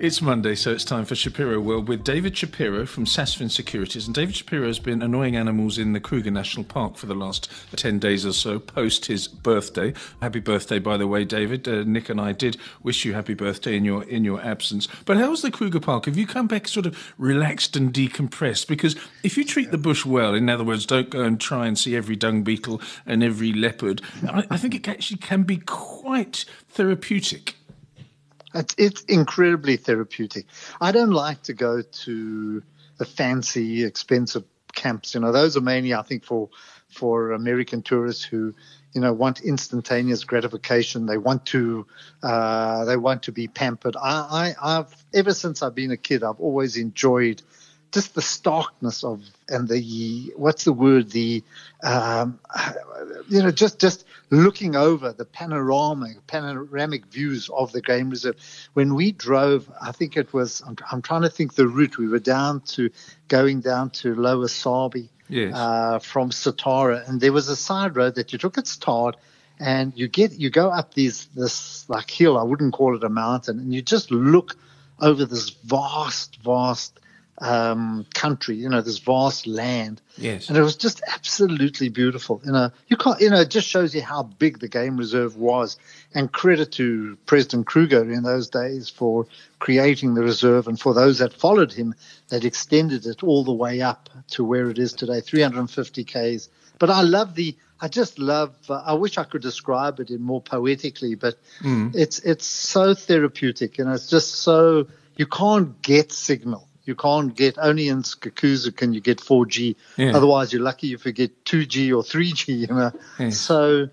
It's Monday, so it's time for Shapiro World with David Shapiro from Sasfin Securities. And David Shapiro has been annoying animals in the Kruger National Park for the last 10 days or so, post his birthday. Happy birthday, by the way, David. Uh, Nick and I did wish you happy birthday in your in your absence. But how was the Kruger Park? Have you come back sort of relaxed and decompressed? Because if you treat the bush well, in other words, don't go and try and see every dung beetle and every leopard, I, I think it actually can be quite therapeutic. It's, it's incredibly therapeutic. I don't like to go to the fancy, expensive camps. You know, those are mainly, I think, for for American tourists who, you know, want instantaneous gratification. They want to uh, they want to be pampered. I, I I've ever since I've been a kid, I've always enjoyed just the starkness of and the what's the word the um, you know just just looking over the panoramic panoramic views of the game reserve. When we drove i think it was i'm, I'm trying to think the route. We were down to going down to lower Sabie yes. uh, from satara and there was a side road that you took. At start and you get you go up these this like hill i wouldn't call it a mountain and you just look over this vast vast um, country, you know, this vast land. Yes. And it was just absolutely beautiful. You know, you can't, you know, it just shows you how big the game reserve was. And credit to President Kruger in those days for creating the reserve and for those that followed him that extended it all the way up to where it is today, 350 Ks. But I love the, I just love. Uh, I wish I could describe it in more poetically, but mm. it's it's so therapeutic and it's just so you can't get signal you can't get only in Skukuza can you get 4G. Yeah. Otherwise, you're lucky if you get 2G or 3G. You know, yes. so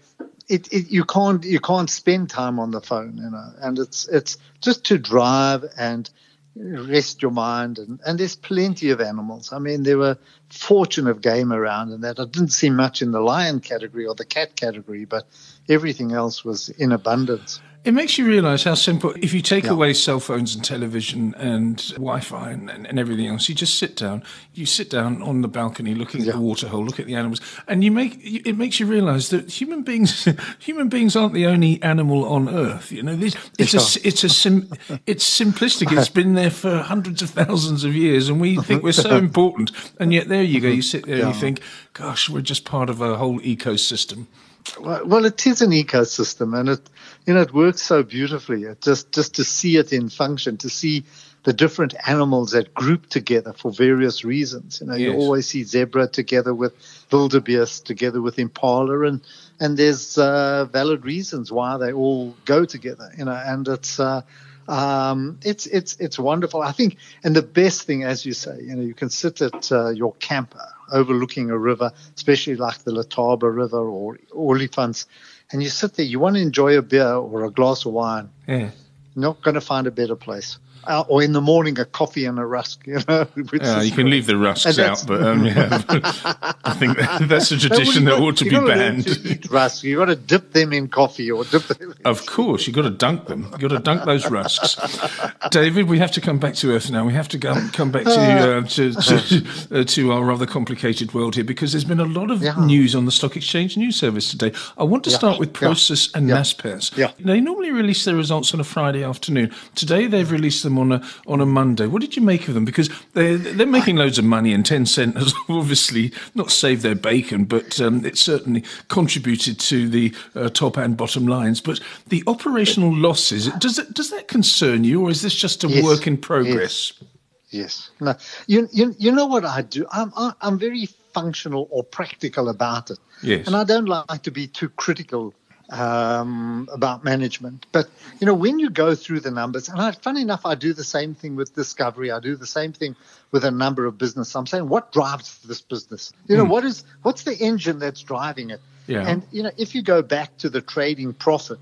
it, it, you can't you can't spend time on the phone. You know, and it's it's just to drive and rest your mind and, and there's plenty of animals. I mean, there were fortune of game around and that I didn't see much in the lion category or the cat category, but everything else was in abundance. It makes you realise how simple. If you take yeah. away cell phones and television and Wi-Fi and, and, and, everything else, you just sit down. You sit down on the balcony, looking yeah. at the waterhole, look at the animals, and you make it makes you realise that human beings, human beings aren't the only animal on Earth. You know, this, it's a it's a sim, it's simplistic. It's been there for hundreds of thousands of years, and we think we're so important. And yet, there you go. You sit there yeah. and you think, "Gosh, we're just part of a whole ecosystem." Well, it is an ecosystem, and it you know it works so beautifully. It just just to see it in function, to see the different animals that group together for various reasons. You know, yes. you always see zebra together with wildebeest, together with impala, and and there's uh, valid reasons why they all go together. You know, and it's. Uh, um, it's it's it's wonderful. I think, and the best thing, as you say, you know, you can sit at uh, your camper overlooking a river, especially like the Letaba River or Olifants, and you sit there. You want to enjoy a beer or a glass of wine. Yeah. Not going to find a better place uh, or in the morning a coffee and a rusk. You know, yeah, you can leave the rusks out, but um, yeah, I think that's a tradition that ought to be banned. To rusk, you got to dip them in coffee or dip them. Of course, you've got to dunk them. You've got to dunk those rusks. David, we have to come back to earth now. We have to go, come back to uh, to, to, uh, to, our rather complicated world here because there's been a lot of yeah. news on the stock exchange news service today. I want to yeah. start with Prosus and Naspers. Yeah. They normally release their results on a Friday afternoon. Today they've released them them on a on a Monday. What did you make of them? Because they're they're making loads of money, and Tencent has obviously not saved their bacon, but um, it certainly contributed to the uh, top and bottom lines. But the operational losses does that does that concern you, or is this just a yes, work in progress? Yes. Yes. No, you, you, you know what I do? I'm, I'm very functional or practical about it. Yes. And I don't like to be too critical um, about management. But you know, when you go through the numbers, and I, funny enough, I do the same thing with Discovery. I do the same thing with a number of business. I'm saying, what drives this business? You know, mm. what is what's the engine that's driving it? Yeah. And you know, if you go back to the trading profit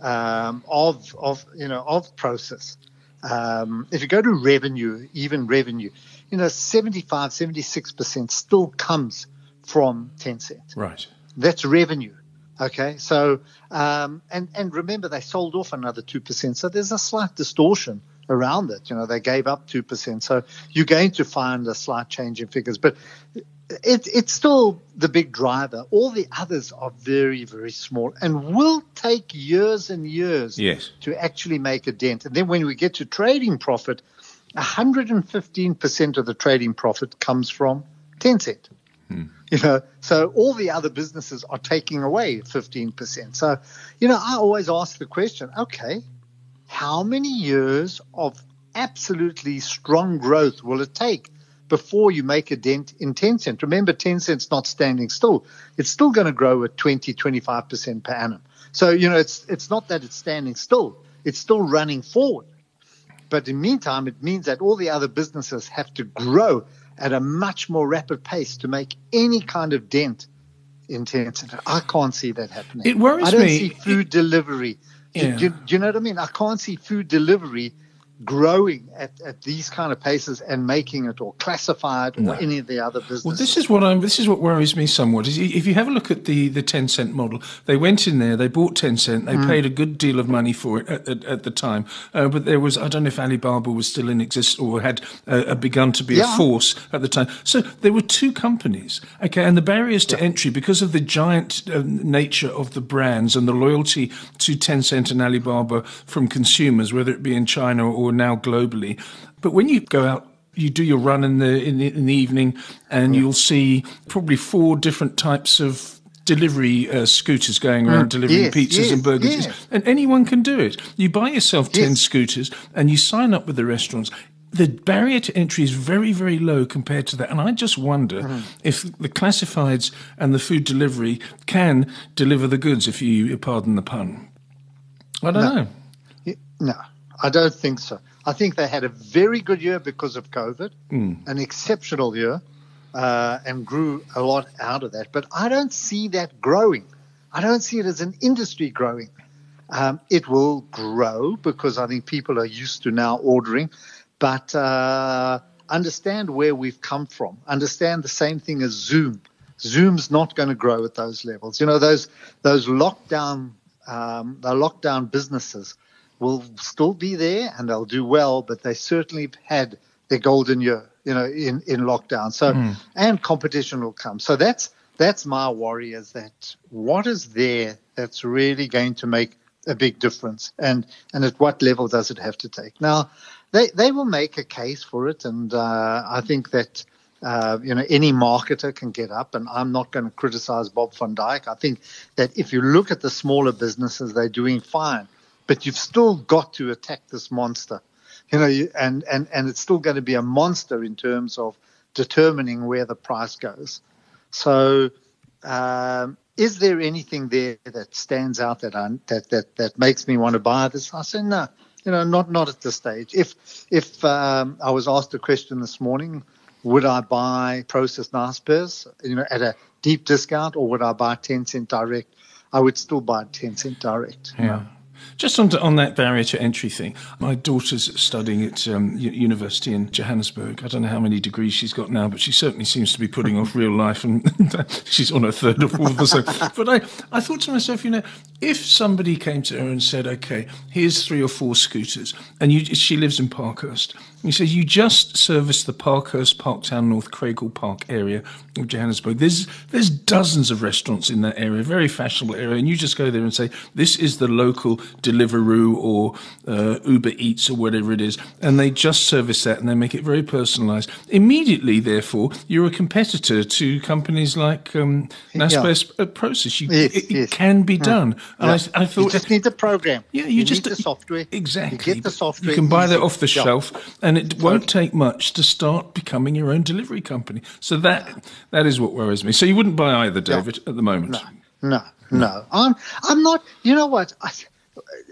um, of of you know of Prosus, um, if you go to revenue, even revenue, you know, 75, 76 percent still comes from Tencent. Right. That's revenue. Okay, so um, and and remember they sold off another two percent, so there's a slight distortion around it. You know, they gave up 2%. So you're going to find a slight change in figures, but it, it's still the big driver. All the others are very, very small and will take years and years yes. to actually make a dent. And then when we get to trading profit, 115% of the trading profit comes from Tencent. Hmm. You know, so all the other businesses are taking away 15%. So, you know, I always ask the question, okay, how many years of absolutely strong growth will it take before you make a dent in Tencent? Remember, Tencent's not standing still. It's still going to grow at 20, 25% per annum. So, you know, it's, it's not that it's standing still. It's still running forward. But in the meantime, it means that all the other businesses have to grow at a much more rapid pace to make any kind of dent in Tencent. I can't see that happening. It worries me. I don't me. see food it, delivery. Yeah. Do, do, do, you know what I mean? I can't see food delivery growing at, at these kind of paces and making it or classified or no. any of the other businesses. Well, this is what I'm. This is what worries me somewhat. Is if you have a look at the the Tencent model, they went in there, they bought Tencent, they mm. paid a good deal of money for it at, at, at the time, uh, but there was I don't know if Alibaba was still in existence or had uh, begun to be yeah. a force at the time. So there were two companies, okay, and the barriers to yeah. entry because of the giant uh, nature of the brands and the loyalty to Tencent and Alibaba from consumers, whether it be in China or now globally. But when you go out you do your run in the in the, in the evening, and you'll see probably four different types of delivery uh, scooters going around mm. delivering yes, pizzas yes, and burgers, yes. and anyone can do it. You buy yourself ten scooters, and you sign up with the restaurants. The barrier to entry is very, very low compared to that, and I just wonder mm. if the classifieds and the food delivery can deliver the goods, if you pardon the pun. I don't no. know. No, I don't think so. I think they had a very good year because of COVID, mm. an exceptional year, uh, and grew a lot out of that. But I don't see that growing. I don't see it as an industry growing. Um, it will grow because I think people are used to now ordering, but uh, understand where we've come from. Understand the same thing as Zoom. Zoom's not going to grow at those levels. You know those those lockdown um, the lockdown businesses will still be there and they'll do well, but they certainly had their golden year, you know, in, in lockdown. So, mm. and competition will come. So that's, that's my worry is that what is there that's really going to make a big difference and, and at what level does it have to take? Now, they, they will make a case for it. And, uh, I think that, uh, you know, any marketer can get up, and I'm not going to criticize Bob van Dijk. I think that if you look at the smaller businesses, they're doing fine but you've still got to attack this monster. You know, and, and, and it's still going to be a monster in terms of determining where the price goes. So, um, is there anything there that stands out that I, that that that makes me want to buy this? I said no, you know, not not at this stage. If if um, I was asked a question this morning, would I buy processed Naspers, you know, at a deep discount, or would I buy Tencent direct? I would still buy Tencent direct. Yeah. Just on, on that barrier to entry thing, my daughter's studying at um, university in Johannesburg. I don't know how many degrees she's got now, but she certainly seems to be putting off real life, and she's on her third or fourth or so. But I, I thought to myself, you know, if somebody came to her and said, "Okay, here's three or four scooters," and you, she lives in Parkhurst, and he says you just service the Parkhurst, Parktown North, Craighall Park area of Johannesburg. There's there's dozens of restaurants in that area, very fashionable area, and you just go there and say this is the local Deliveroo or uh, Uber Eats or whatever it is, and they just service that and they make it very personalised. Immediately, therefore, you're a competitor to companies like um, Naspers yeah. Prosus. You, yes, it, yes. can be done. And I, I, thought you just need the program. Yeah, you, you just need the software. Exactly. You get the software. You can buy that off the shelf and it won't take much to start becoming your own delivery company. So that that is what worries me. So you wouldn't buy either, David, yeah. at the moment. No, no, no. I'm I'm not. You know what? I,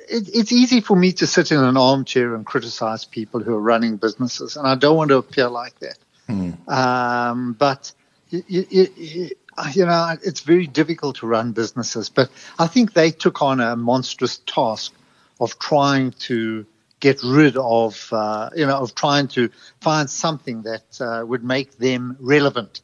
it, it's easy for me to sit in an armchair and criticize people who are running businesses, and I don't want to appear like that. Mm. Um, but you, you, you know, it's very difficult to run businesses. But I think they took on a monstrous task of trying to get rid of, uh, you know, of trying to find something that uh, would make them relevant.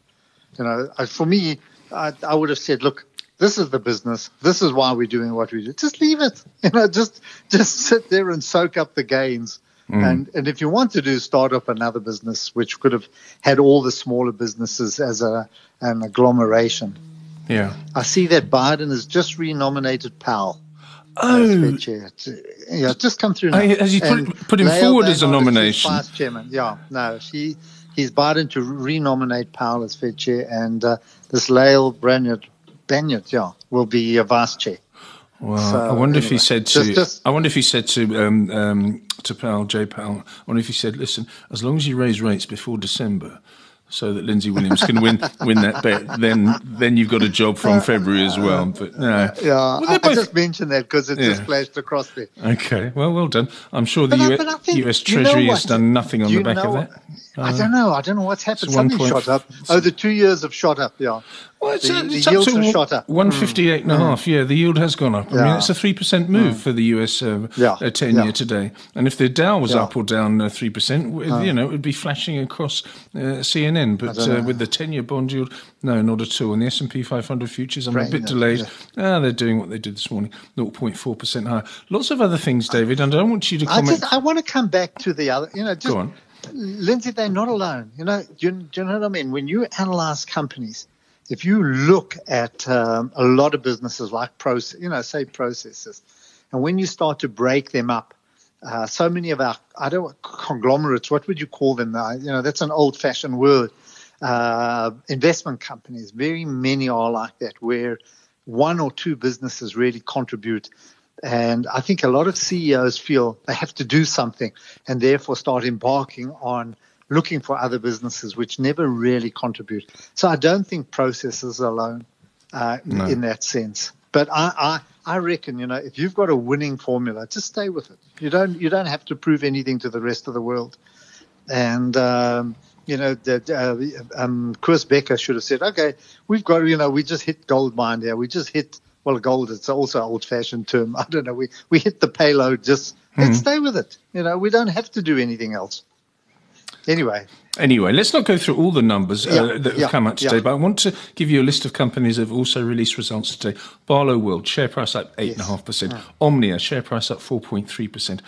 You know, for me, I, I, would have said, look, this is the business. This is why we're doing what we do. Just leave it. You know, just just sit there and soak up the gains Mm. And and if you want to do start up another business, which could have had all the smaller businesses as a an agglomeration. Yeah. I see that Biden has just renominated Powell. Oh, yeah, just come through. Now. Has he put, put him forward as a nomination? Vice chairman. Yeah, no, he he's Biden to renominate Powell as Fed chair, and uh, this Lael Brainard, Banyard, yeah, will be a vice chair. Well, so, I wonder anyway, if he said to just, just, I wonder if he said to um, um, to Powell, Jay Powell, I wonder if he said, listen, as long as you raise rates before December, so that Lindsay Williams can win win that bet, then then you've got a job from February as well. But no, yeah, well, I, both... I, just mentioned that because it yeah. just flashed across me. Okay, well, well done. I'm sure the US, think, US, Treasury you know has done nothing on the back of that. Uh, I don't know. I don't know what's happened. Something shot up. Oh, the two years have shot up. Yeah. Well, it's, the, uh, it's the yields have shot up. 158 and a mm. half. Yeah, the yield has gone up. I yeah. mean, it's a 3% move mm. for the US uh, yeah. uh, 10 year yeah. today. And if the Dow was up or down uh, 3%, you know, it would be flashing across uh, CNN. But uh, with the 10 year bond yield, no, not at all. And the S&P 500 futures, I'm a bit delayed. Ah, they're doing what they did this morning, 0.4% higher. Lots of other things, David, and I don't want you to comment. I, just, I want to come back to the other, you know, just, Go on. Lindsay, they're not alone. You know, do you, do you know what I mean? When you analyze companies, if you look at um, a lot of businesses like Prosus, you know, say processes, and when you start to break them up, uh, so many of our, I don't conglomerates, what would you call them? Uh, you know, that's an old-fashioned word. Uh, investment companies, very many are like that, where one or two businesses really contribute. And I think a lot of CEOs feel they have to do something and therefore start embarking on looking for other businesses which never really contribute. So I don't think processes alone uh, no. in that sense. But I, I, I reckon, you know, if you've got a winning formula, just stay with it. You don't you don't have to prove anything to the rest of the world. And um, you know, that uh, um, Koos Bekker should have said, okay, we've got, you know, we just hit gold mine there. We just hit, well, gold, it's also an old fashioned term. I don't know. We, we hit the payload. Just mm-hmm. let's stay with it. You know, we don't have to do anything else. Anyway. Anyway, let's not go through all the numbers uh, yeah, that have yeah, come out today, yeah. but I want to give you a list of companies that have also released results today. Barloworld, share price up 8.5%. Yes. Omnia, share price up 4.3%.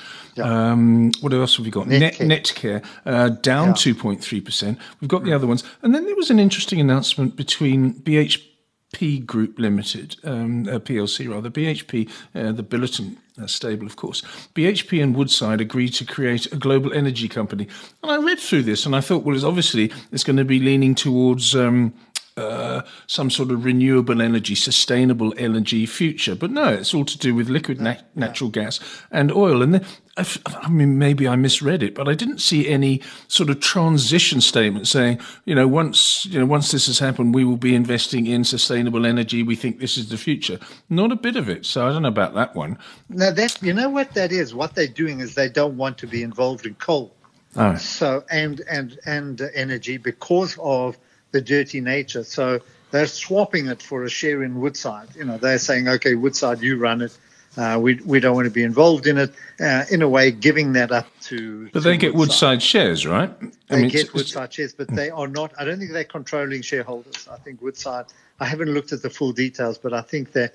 Um, what else have we got? Netcare, Net, Netcare uh, down 2.3%. We've got the other ones. And then there was an interesting announcement between BHP BHP Group Limited, um, uh, PLC rather, BHP, uh, the Billiton uh, stable, of course. BHP and Woodside agreed to create a global energy company. And I read through this and I thought, well, it's obviously it's going to be leaning towards um, uh, some sort of renewable energy, sustainable energy future. But no, it's all to do with liquid nat- natural gas and oil. And I mean, maybe I misread it, but I didn't see any sort of transition statement saying, you know, once you know, once this has happened, we will be investing in sustainable energy. We think this is the future. Not a bit of it. So I don't know about that one. Now that you know what that is. What they're doing is they don't want to be involved in coal. Oh. So and and and energy because of the dirty nature. So they're swapping it for a share in Woodside. You know, they're saying, okay, Woodside, you run it. Uh, we we don't want to be involved in it. Uh, in a way, giving that up to. But to they get Woodside. Woodside shares, right? I they mean, get Woodside shares, but they are not. I don't think they're controlling shareholders. I think Woodside. I haven't looked at the full details, but I think that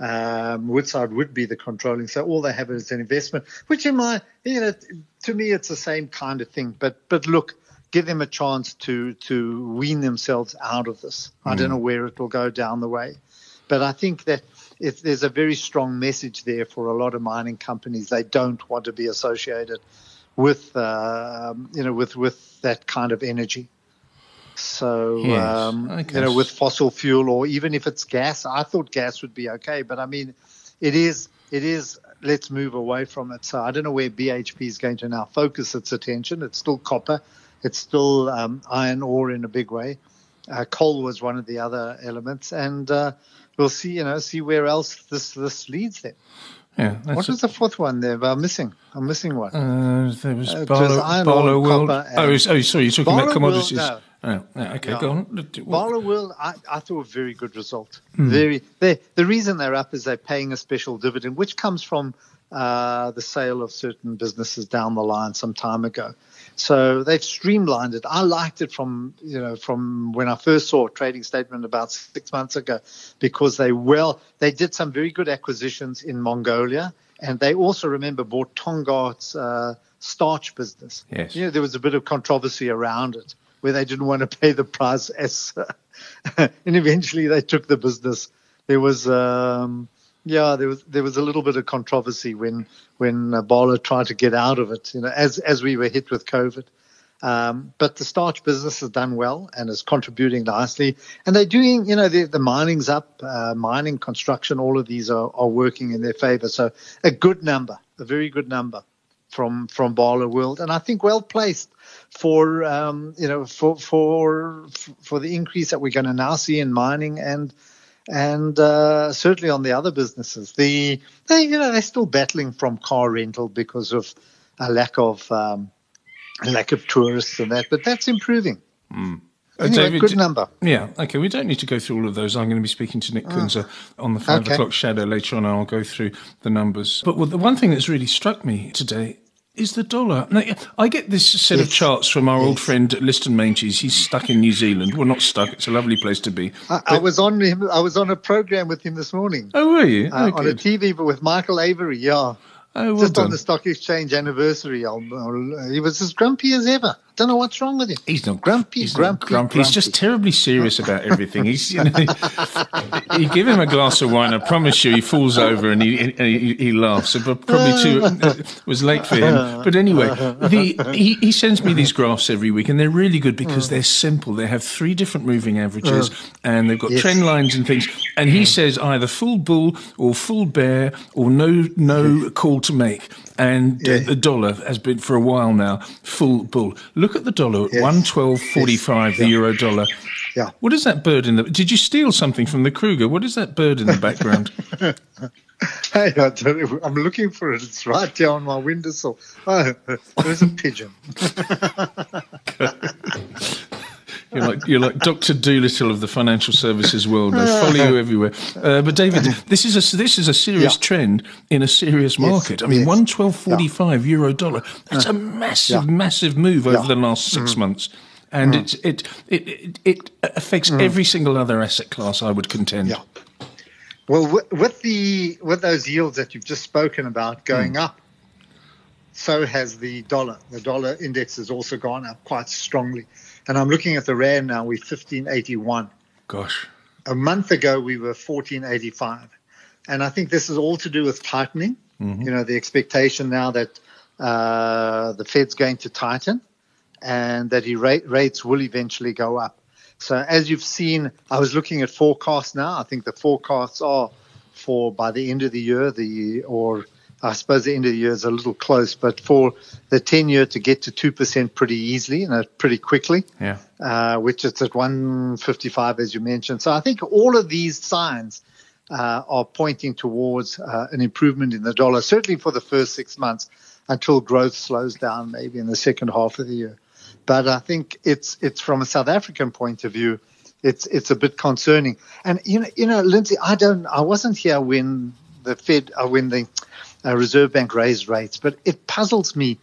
um, Woodside would be the controlling. So all they have is an investment, which in my, you know, to me it's the same kind of thing. But but look, give them a chance to to wean themselves out of this. Mm. I don't mm. know where it will go down the way, but I think that if there's a very strong message there for a lot of mining companies. They don't want to be associated with uh, you know with with that kind of energy. So yes, um, you know, with fossil fuel or even if it's gas, I thought gas would be okay, but I mean, it is it is. Let's move away from it. So I don't know where BHP is going to now focus its attention. It's still copper. It's still um, iron ore in a big way. Uh, coal was one of the other elements, and uh, we'll see. You know, see where else this this leads them. Yeah. What was the fourth one there? I'm missing. I'm missing one. Uh, there was uh, Barlow, Barloworld. Oh, oh, sorry. You're talking Barlow about commodities. World, no. Oh, okay, yeah. go on. Barloworld, I, I thought a very good result. Hmm. Very. They, the reason they're up is they're paying a special dividend, which comes from uh, the sale of certain businesses down the line some time ago. So they've streamlined it. I liked it from you know from when I first saw a trading statement about six months ago because they well they did some very good acquisitions in Mongolia and they also remember bought Tongaat's uh, starch business. Yes. You know, there was a bit of controversy around it where they didn't want to pay the price as, and eventually they took the business. There was, um, yeah, there was there was a little bit of controversy when when uh, Bala tried to get out of it. You know, as as we were hit with COVID. Um, but the starch business has done well and is contributing nicely. And they're doing, you know, the, the mining's up, uh, mining, construction, all of these are, are working in their favor. So a good number, a very good number from from Barloworld, and I think well placed for um, you know for for for the increase that we're going to now see in mining and and uh, certainly on the other businesses. The they you know they're still battling from car rental because of a lack of um, a lack of tourists and that, but that's improving. Mm. Anyway, David, good number. Yeah, okay. We don't need to go through all of those. I'm going to be speaking to Nick oh. Kunze on the five okay. o'clock shadow later on, and I'll go through the numbers. But the one thing that's really struck me today is the dollar. Now, I get this set yes. of charts from our yes. old friend Liston Meintjes. He's stuck in New Zealand. Well, not stuck. It's a lovely place to be. I, I was on him. I was on a program with him this morning. Oh, were you? Uh, oh, on a TV, but with Michael Avery. Yeah. Oh, well Just done. on the stock exchange anniversary. He was as grumpy as ever. Don't know what's wrong with him. He's not grumpy. He's grumpy, not grumpy. grumpy. He's just terribly serious about everything. He's, you know, you give him a glass of wine. I promise you, he falls over and he he, he laughs. But probably too it was late for him. But anyway, the, he he sends me these graphs every week, and they're really good because mm. they're simple. They have three different moving averages, mm. and they've got yes. trend lines and things. And he mm. says either full bull or full bear or no no call to make and yeah. the dollar has been for a while now full bull. Look at the dollar at yes. one twelve forty five. Yes. The euro dollar. Yeah. What is that bird in the? Did you steal something from the Kruger? What is that bird in the background? hey, I am looking for it. It's right there on my windowsill. Oh, there's a pigeon. You're like you're like Doctor Dolittle of the financial services world. They follow you everywhere. Uh, but David, this is a this is a serious yeah. trend in a serious market. Yes, I mean, yes. one twelve forty five yeah. euro dollar. That's a massive, yeah. massive move over the last six mm. months, and mm. it, it it it affects mm. every single other asset class. I would contend. Yeah. Well, with, with the with those yields that you've just spoken about going mm. up, so has the dollar. The dollar index has also gone up quite strongly. And I'm looking at the rand now. We're 1581. Gosh. A month ago we were 1485, and I think this is all to do with tightening. Mm-hmm. You know, the expectation now that uh, the Fed's going to tighten, and that he rate, rates will eventually go up. So as you've seen, I was looking at forecasts now. I think the forecasts are for by the end of the year, the or I suppose the end of the year is a little close, but for the 10 year to get to 2% pretty easily and pretty quickly, yeah. Uh, which is at 155, as you mentioned. So I think all of these signs uh, are pointing towards uh, an improvement in the dollar, certainly for the first six months until growth slows down maybe in the second half of the year. But I think it's, it's from a South African point of view, it's, it's a bit concerning. And, you know, you know, Lindsay, I don't, I wasn't here when the Fed, uh, when the, uh, Reserve Bank raised rates, but it puzzles me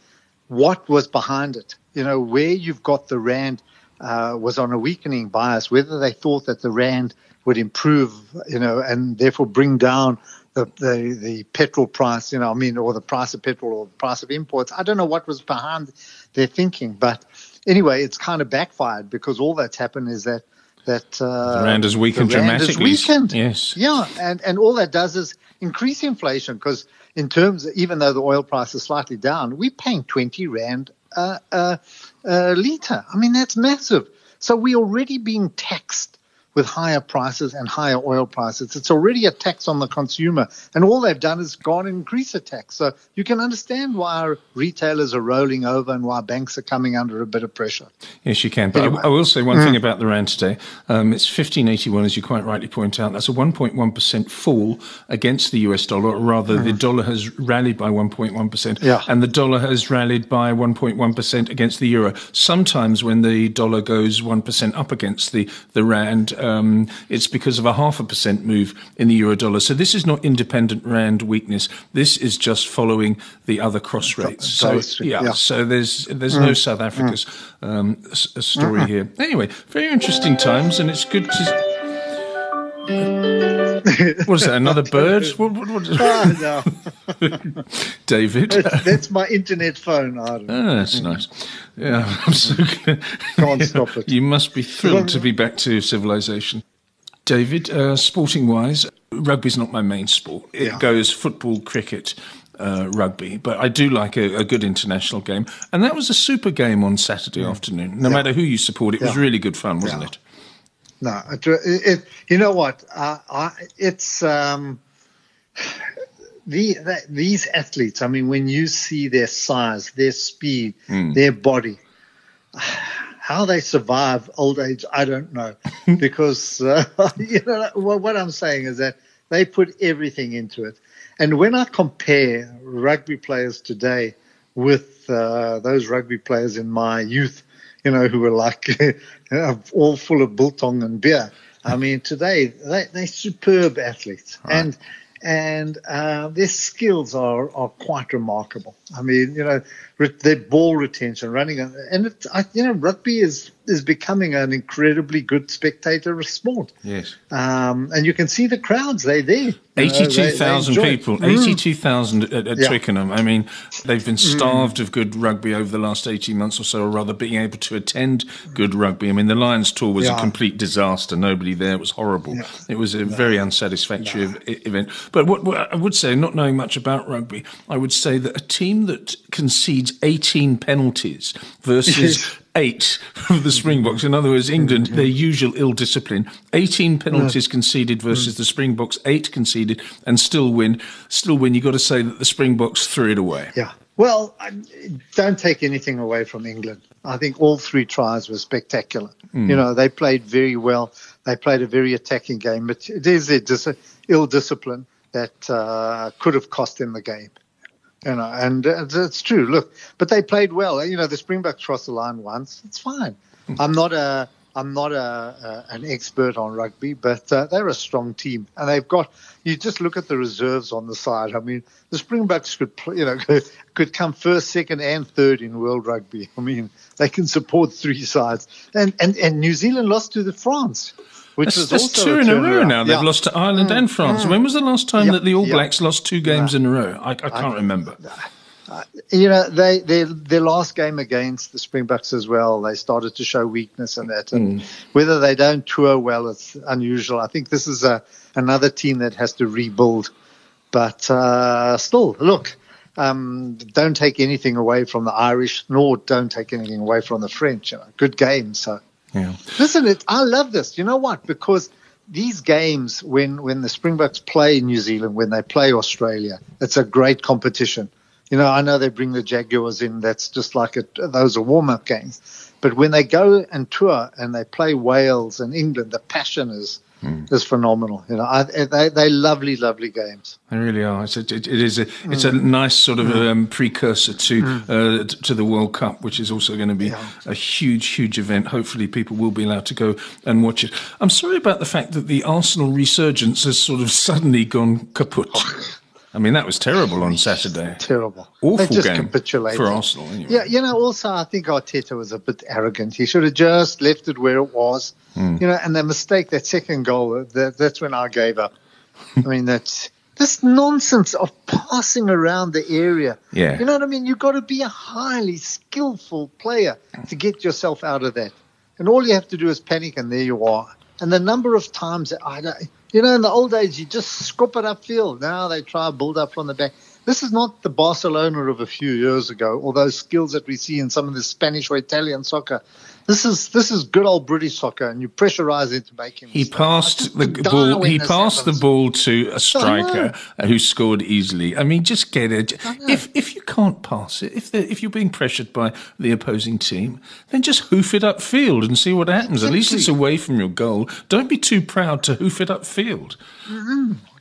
what was behind it. You know, where you've got the rand uh, was on a weakening bias, whether they thought that the rand would improve, you know, and therefore bring down the, the, the petrol price, you know, I mean, or the price of petrol or the price of imports. I don't know what was behind their thinking, but anyway, it's kind of backfired because all that's happened is that that uh, the rand has weakened the rand dramatically. Has weakened. Yes. Yeah, and and all that does is increase inflation because in terms, even though the oil price is slightly down, we're paying 20 Rand a, a, a litre. I mean, that's massive. So we're already being taxed with higher prices and higher oil prices. It's already a tax on the consumer. And all they've done is gone and increase the tax. So you can understand why retailers are rolling over and why banks are coming under a bit of pressure. Yes, you can. But anyway. I, I, will say one mm. thing about the Rand today. Um, it's 1581, as you quite rightly point out. That's a 1.1% fall against the US dollar, or rather, mm. the dollar has rallied by 1.1%. Yeah. And the dollar has rallied by 1.1% against the euro. Sometimes when the dollar goes 1% up against the, the Rand, um, it's because of a half a percent move in the euro dollar. So this is not independent rand weakness. This is just following the other cross rates. So yeah, yeah. so there's there's mm. no South Africa's um, story mm-hmm. here. Anyway, very interesting times, and it's good to. What is that? Another bird? What, what, what? Ah, no, David. that's, my internet phone. I don't know. Ah, that's nice. Yeah, I'm so glad. Can't stop it. You must be thrilled to be back to civilization. David, uh, sporting wise, rugby's not my main sport. It Yeah. goes football, cricket, uh, rugby, but I do like a, a good international game. And that was a super game on Saturday afternoon. No matter who you support, it was really good fun, wasn't Yeah. it? No, it, it, you know what? Uh, I, it's um, the, the these athletes. I mean, when you see their size, their speed, their body, how they survive old age, I don't know, because uh, you know what, what I'm saying is that they put everything into it. And when I compare rugby players today with uh, those rugby players in my youth, you know, who were like all full of biltong and beer. I mean, today they, they're superb athletes, and and uh, their skills are, are quite remarkable. I mean, you know, their ball retention, running, and it, I, you know, rugby is is becoming an incredibly good spectator sport. Yes. Um, and you can see the crowds; they're there. You know, they- they 82,000 people, Mm. 82,000 at, at Yeah. Mm. Twickenham. I mean, they've been starved of good rugby over the last 18 months or so, or rather being able to attend good rugby. I mean, the Lions tour was a complete disaster. Nobody there. It was horrible. It was a very unsatisfactory e- event. But what, what I would say, not knowing much about rugby, I would say that a team that concedes 18 penalties versus eight of the Springboks. In other words, England, their usual ill discipline. 18 penalties conceded versus the Springboks, eight conceded, and still win. Still win. You've got to say that the Springboks threw it away. Yeah. Well, don't take anything away from England. I think all three tries were spectacular. You know, they played very well. They played a very attacking game, but it is their dis- ill discipline that uh, could have cost them the game. You know, and it's true. Look, but they played well. You know, the Springboks crossed the line once. It's fine. I'm not a I'm not a, a an expert on rugby, but uh, they're a strong team, and they've got. You just look at the reserves on the side. I mean, the Springboks could you know could come first, second, and third in World Rugby. I mean, they can support three sides, and and, and New Zealand lost to the France. Which That's, was that's also two in a row now. They've Yeah. Mm. lost to Ireland and France. When was the last time Yeah, that the All yeah. Blacks lost two games in a row? I, I can't remember. you know, they their their last game against the Springboks as well, they started to show weakness in that. And whether they don't tour well, it's unusual. I think this is a another team that has to rebuild. But uh, still, look, um, don't take anything away from the Irish, nor don't take anything away from the French. You know, good game. So Yeah. listen, it, I love this. You know what? Because these games, when when the Springboks play New Zealand, when they play Australia, it's a great competition. You know, I know they bring the Jaguars in. That's just like a, those are warm up games. But when they go and tour and they play Wales and England, the passion is is phenomenal. You know, I, they they lovely, lovely games. They really are. It's a, it, it is a, it's a nice sort of um, precursor to uh, to the World Cup, which is also going to be a huge, huge event. Hopefully, people will be allowed to go and watch it. I'm sorry about the fact that the Arsenal resurgence has sort of suddenly gone kaput. I mean, that was terrible on Saturday. Terrible. Awful they just game capitulated. for Arsenal. Anyway. Yeah, you know, also I think Arteta was a bit arrogant. He should have just left it where it was. Hmm. You know, and the mistake, that second goal, that, that's when I gave up. I mean, that's this nonsense of passing around the area. Yeah. You know what I mean? You've got to be a highly skillful player to get yourself out of that. And all you have to do is panic, and there you are. And the number of times that I don't, you know, in the old days, you just scoop it upfield. Now they try to build up from the back. This is not the Barcelona of a few years ago, or those skills that we see in some of the Spanish or Italian soccer. This is this is good old British soccer, and you pressurize into making. He mistakes. I passed the ball. He passed the ball to a striker who scored easily. I mean, just get it. If if you can't pass it, if if you're being pressured by the opposing team, then just hoof it upfield and see what happens. At least it's away from your goal. Don't be too proud to hoof it upfield.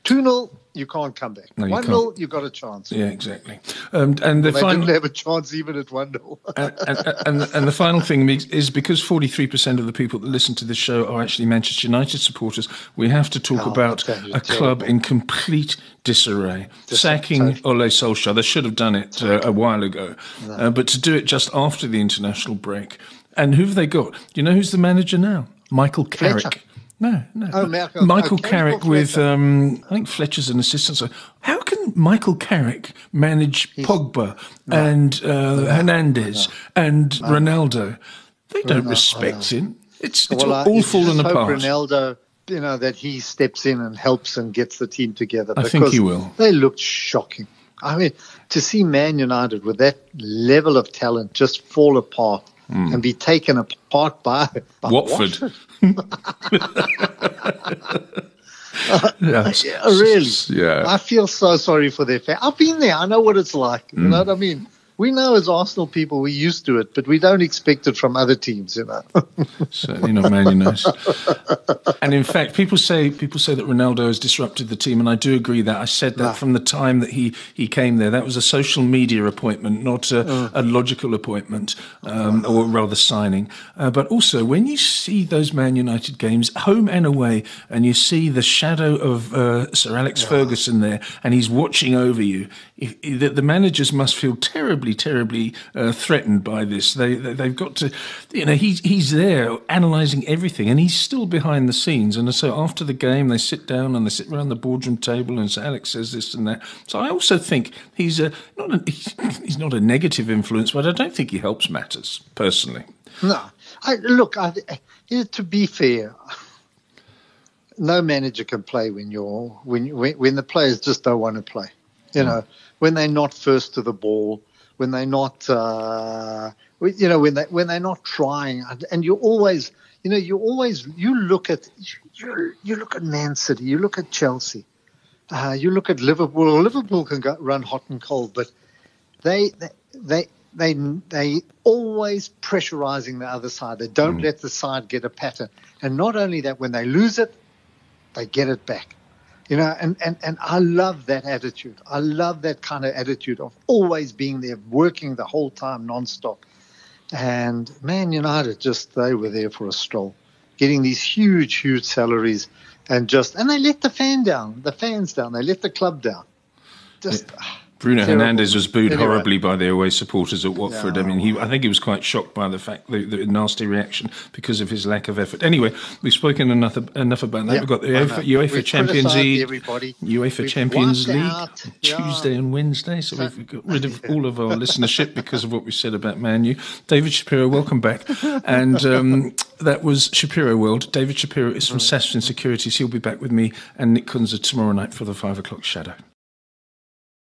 2 0, you can't come back. No, 1 0, you've got a chance. Yeah, exactly. Um, and the They final. didn't have a chance even at 1 0. and, and, and, and the final thing is because 43% of the people that listen to this show are actually Manchester United supporters, we have to talk Oh, about a club in complete disarray. Sacking Ole Solskjaer. They should have done it uh, a while ago. Uh, but to do it just after the international break. And who have they got? Do you know who's the manager now? Michael Carrick. Fletcher. No, no. Oh, Michael- Michael oh, Carrick Carrick or with, um, I think Fletcher's an assistant. So how can Michael Carrick manage Pogba and uh, Fernandes and Ronaldo? They don't respect him. It's, it's Well, I- all you fallen apart. Ronaldo, you know, that he steps in and helps and gets the team together. I think he will. They looked shocking. I mean, to see Man United with that level of talent just fall apart and be taken apart by, by Hmm. Watford. Yes. Yeah, really? Yeah. I feel so sorry for their fans. I've been there. I know what it's like. You Mm. know what I mean? We know as Arsenal people, we're used to it, but we don't expect it from other teams, you know. Certainly not Man United. and in fact, people say people say that Ronaldo has disrupted the team, and I do agree that I said that from the time that he, he came there. That was a social media appointment, not a, a logical appointment, um, or rather signing. Uh, but also, when you see those Man United games, home and away, and you see the shadow of uh, Sir Alex Ferguson there, and he's watching over you, if, the, the managers must feel terribly, terribly uh, threatened by this. They, they they've got to, you know, he's he's there analysing everything, and he's still behind the scenes. And so after the game, they sit down and they sit around the boardroom table, and so Alex says this and that. So I also think he's a not a, he's not a negative influence, but I don't think he helps matters personally. No, I, look. I, to be fair, no manager can play when you're when when, when the players just don't want to play. You know, when they're not first to the ball, when they're not, uh, you know, when they when they're not trying, and- you always, you know, you always you look at you, you look at Man City, you look at Chelsea, uh, you look at Liverpool. Liverpool can go, run hot and cold, but they they they they they always pressurizing the other side. They don't let the side get a pattern. And not only that, when they lose it, they get it back. You know, and, and, and I love that attitude. I love that kind of attitude of always being there, working the whole time nonstop. And Man United just they were there for a stroll, getting these huge, huge salaries and just and they let the fan down, the fans down, they let the club down. Just Bruno Terrible. Fernandes was booed Anyway. horribly by the away supporters at Watford. I mean, he, I think he was quite shocked by the fact the, the nasty reaction because of his lack of effort. Anyway, we've spoken enough enough about that. Yeah, We've got the UEFA. UEFA Champions League, everybody. UEFA We've Champions League out, yeah. Tuesday and Wednesday. So we've got rid of all of our listenership because of what we said about Manu. David Shapiro, welcome back. And um, that was Shapiro World. David Shapiro is from Sasfin Securities. He'll be back with me and Nick Kunzer tomorrow night for the five o'clock shadow.